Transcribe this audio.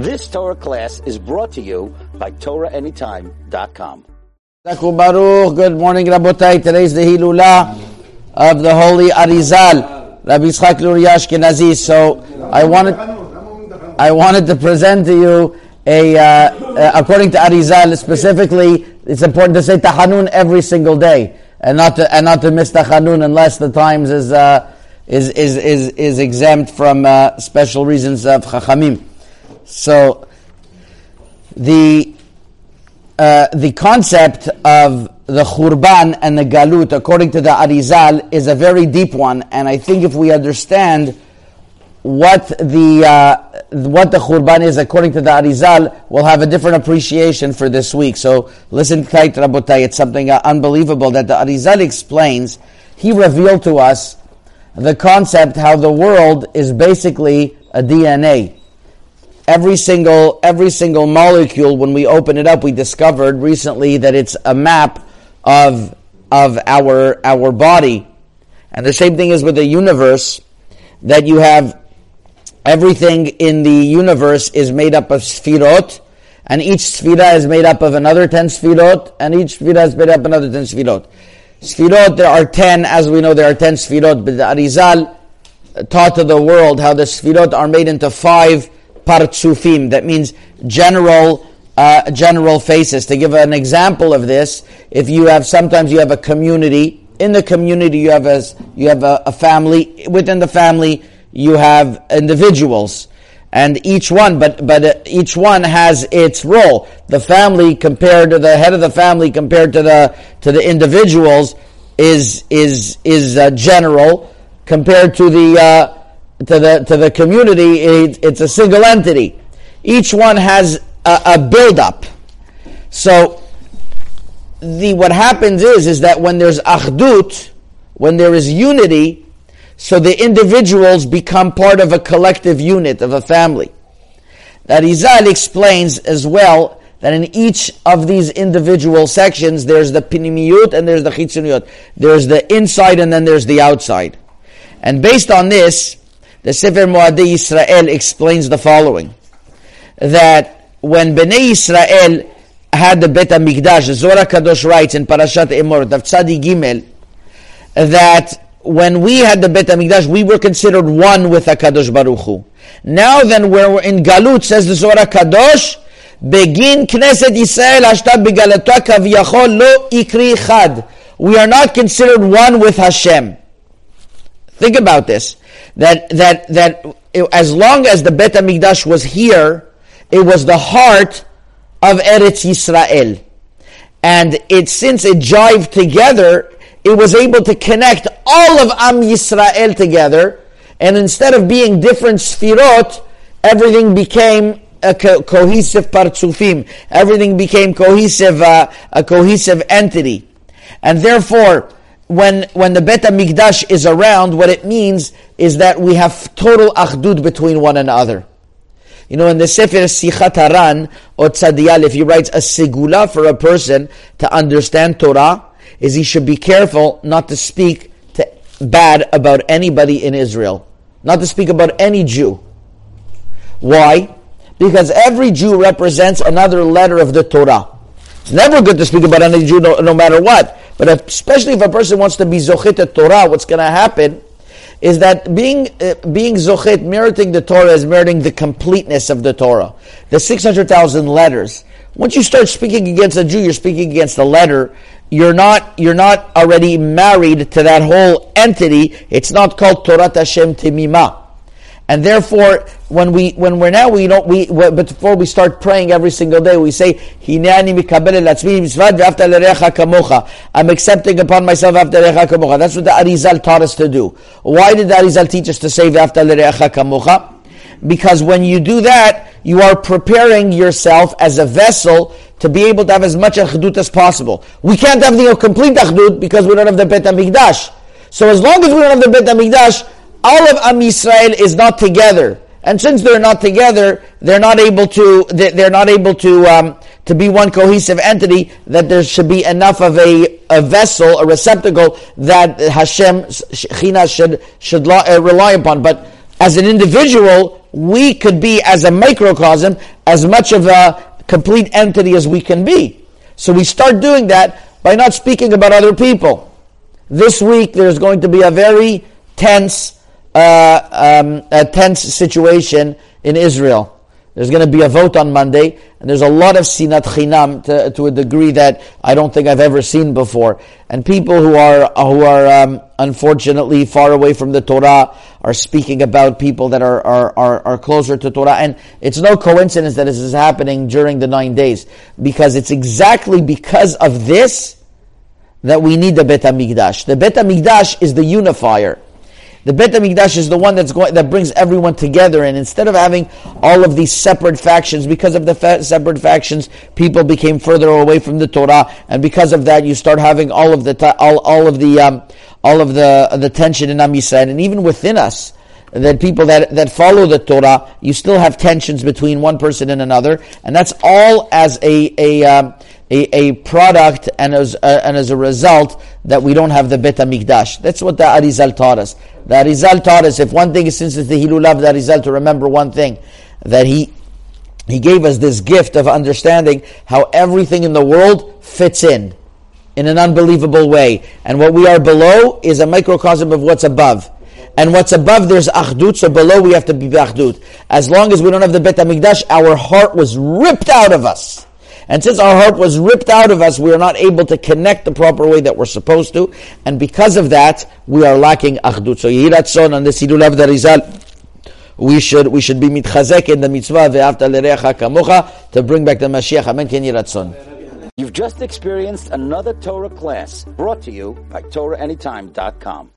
This Torah class is brought to you by TorahAnytime.com. Good morning, Rabotai. Today's the Hilula of the Holy Arizal, Rabbi Yitzchak Luria Ashkenazi. So I wanted, I wanted to present to you a, uh, uh, according to Arizal specifically, it's important to say Tahanun every single day and not to, and not to miss Tachanun unless the times is, uh, is, is, is, is exempt from uh, special reasons of Chachamim. So the uh, the concept of the Khurban and the Galut, according to the Arizal, is a very deep one, and I think if we understand what the uh, what the Khurban is, according to the Arizal, we'll have a different appreciation for this week. So listen tight, Rabotai. It's something uh, unbelievable that the Arizal explains. He revealed to us the concept how the world is basically a DNA every single every single molecule when we open it up we discovered recently that it's a map of of our our body. And the same thing is with the universe that you have everything in the universe is made up of sfirot and each sfira is made up of another 10 sfirot and each sfira is made up of another 10 sfirot sfirot there are 10 as we know there are 10 sfirot but the arizal taught to the world how the sfirot are made into five partsufim. That means general uh, general faces. To give an example of this, if you have sometimes you have a community. In the community, you have a you have a, a family. Within the family, you have individuals and each one, but but uh, each one has its role. The family compared to the head of the family compared to the to the individuals is is is uh, general compared to the uh, to the to the community, it, it's a single entity. Each one has a, a build-up. So the what happens is is that when there's achdut, when there is unity, so the individuals become part of a collective unit of a family. The Arizal explains as well that in each of these individual sections there's the pinimiyut and there's the chitzuniyut. There's the inside and then there's the outside. And based on this, the Sefer Moadei Israel explains the following that when Bnei Israel had the Bet HaMikdash, Zohar Kadosh writes in Parashat Emor, Tzadi Gimel, that when we had the Bet HaMikdash, we were considered one with HaKadosh Baruch Hu. Now then, we're in Galut, says the Zohar Kadosh, begin Knesset Israel Ashtat Begalatah Kaviyachol Lo Ikri Chad. We are not considered one with Hashem. Think about this that that that it, as long as the Bet Hamikdash was here, it was the heart of Eretz Yisrael, and it since it jived together, it was able to connect all of Am Yisrael together, and instead of being different sfirot, everything became a co- cohesive partsufim. Everything became cohesive, uh, a cohesive entity, and therefore when when the Bet Hamikdash is around, what it means is that we have total achdut between one another. You know, in the Sefer Sichat Haran or Tzadiyal, if he writes a segula for a person to understand Torah, is he should be careful not to speak to bad about anybody in Israel, not to speak about any Jew. Why? Because every Jew represents another letter of the Torah. It's never good to speak about any Jew, no, no matter what. But especially if a person wants to be zochet Torah, what's going to happen is that being uh, being zochet, meriting the Torah, is meriting the completeness of the Torah. The six hundred thousand letters. Once you start speaking against a Jew, you're speaking against the letter. You're not you're not already married to that whole entity. It's not called Torah Hashem Timima. And therefore, when we when we're now we don't we but before we start praying every single day, we say I'm accepting upon myself after kamocha. That's what the Arizal taught us to do. Why did the Arizal teach us to say after kamocha? Because when you do that, you are preparing yourself as a vessel to be able to have as much achdut as possible. We can't have the complete achdut because we don't have the Bet HaMikdash. So as long as we don't have the Bet HaMikdash, all of Am Yisrael is not together. And since they're not together, they're not able to, they're not able to, um, to be one cohesive entity, that there should be enough of a, a vessel, a receptacle that Hashem, China should, should uh, rely upon. But as an individual, we could be as a microcosm as much of a complete entity as we can be. So we start doing that by not speaking about other people. This week there's going to be a very tense, uh, um, a tense situation in Israel. There's going to be a vote on Monday, and there's a lot of sinat chinam to, to a degree that I don't think I've ever seen before. And people who are who are um, unfortunately far away from the Torah are speaking about people that are, are, are, are, closer to Torah. And it's no coincidence that this is happening during the nine days, because it's exactly because of this that we need the Bet HaMikdash. The Bet HaMikdash is the unifier. The Bet HaMikdash is the one that's going, that brings everyone together. And instead of having all of these separate factions, because of the fa- separate factions, people became further away from the Torah. And because of that, you start having all of the, ta- all, all of the, um, all of the, the tension in Am Yisrael. And even within us, that people that, that follow the Torah, you still have tensions between one person and another. And that's all as a, a, um, a, a product and as, uh, and as a result that we don't have the Bet HaMikdash. That's what the Arizal taught us. The Arizal taught us, if one thing is since it's the Hilula of the Arizal, to remember one thing, that he, he gave us this gift of understanding how everything in the world fits in, in an unbelievable way. And what we are below is a microcosm of what's above. And what's above, there's achdut, so below we have to be achdut. As long as we don't have the Bet HaMikdash, our heart was ripped out of us. And since our heart was ripped out of us, we are not able to connect the proper way that we're supposed to. And because of that, we are lacking achdut. So Yiratzon on the Sidul of the Arizal, we should we should be mitchazek in the mitzvah ve'afta lerecha kamocha to bring back the Mashiach. Amen. Ken. You've just experienced another Torah class brought to you by TorahAnytime.com.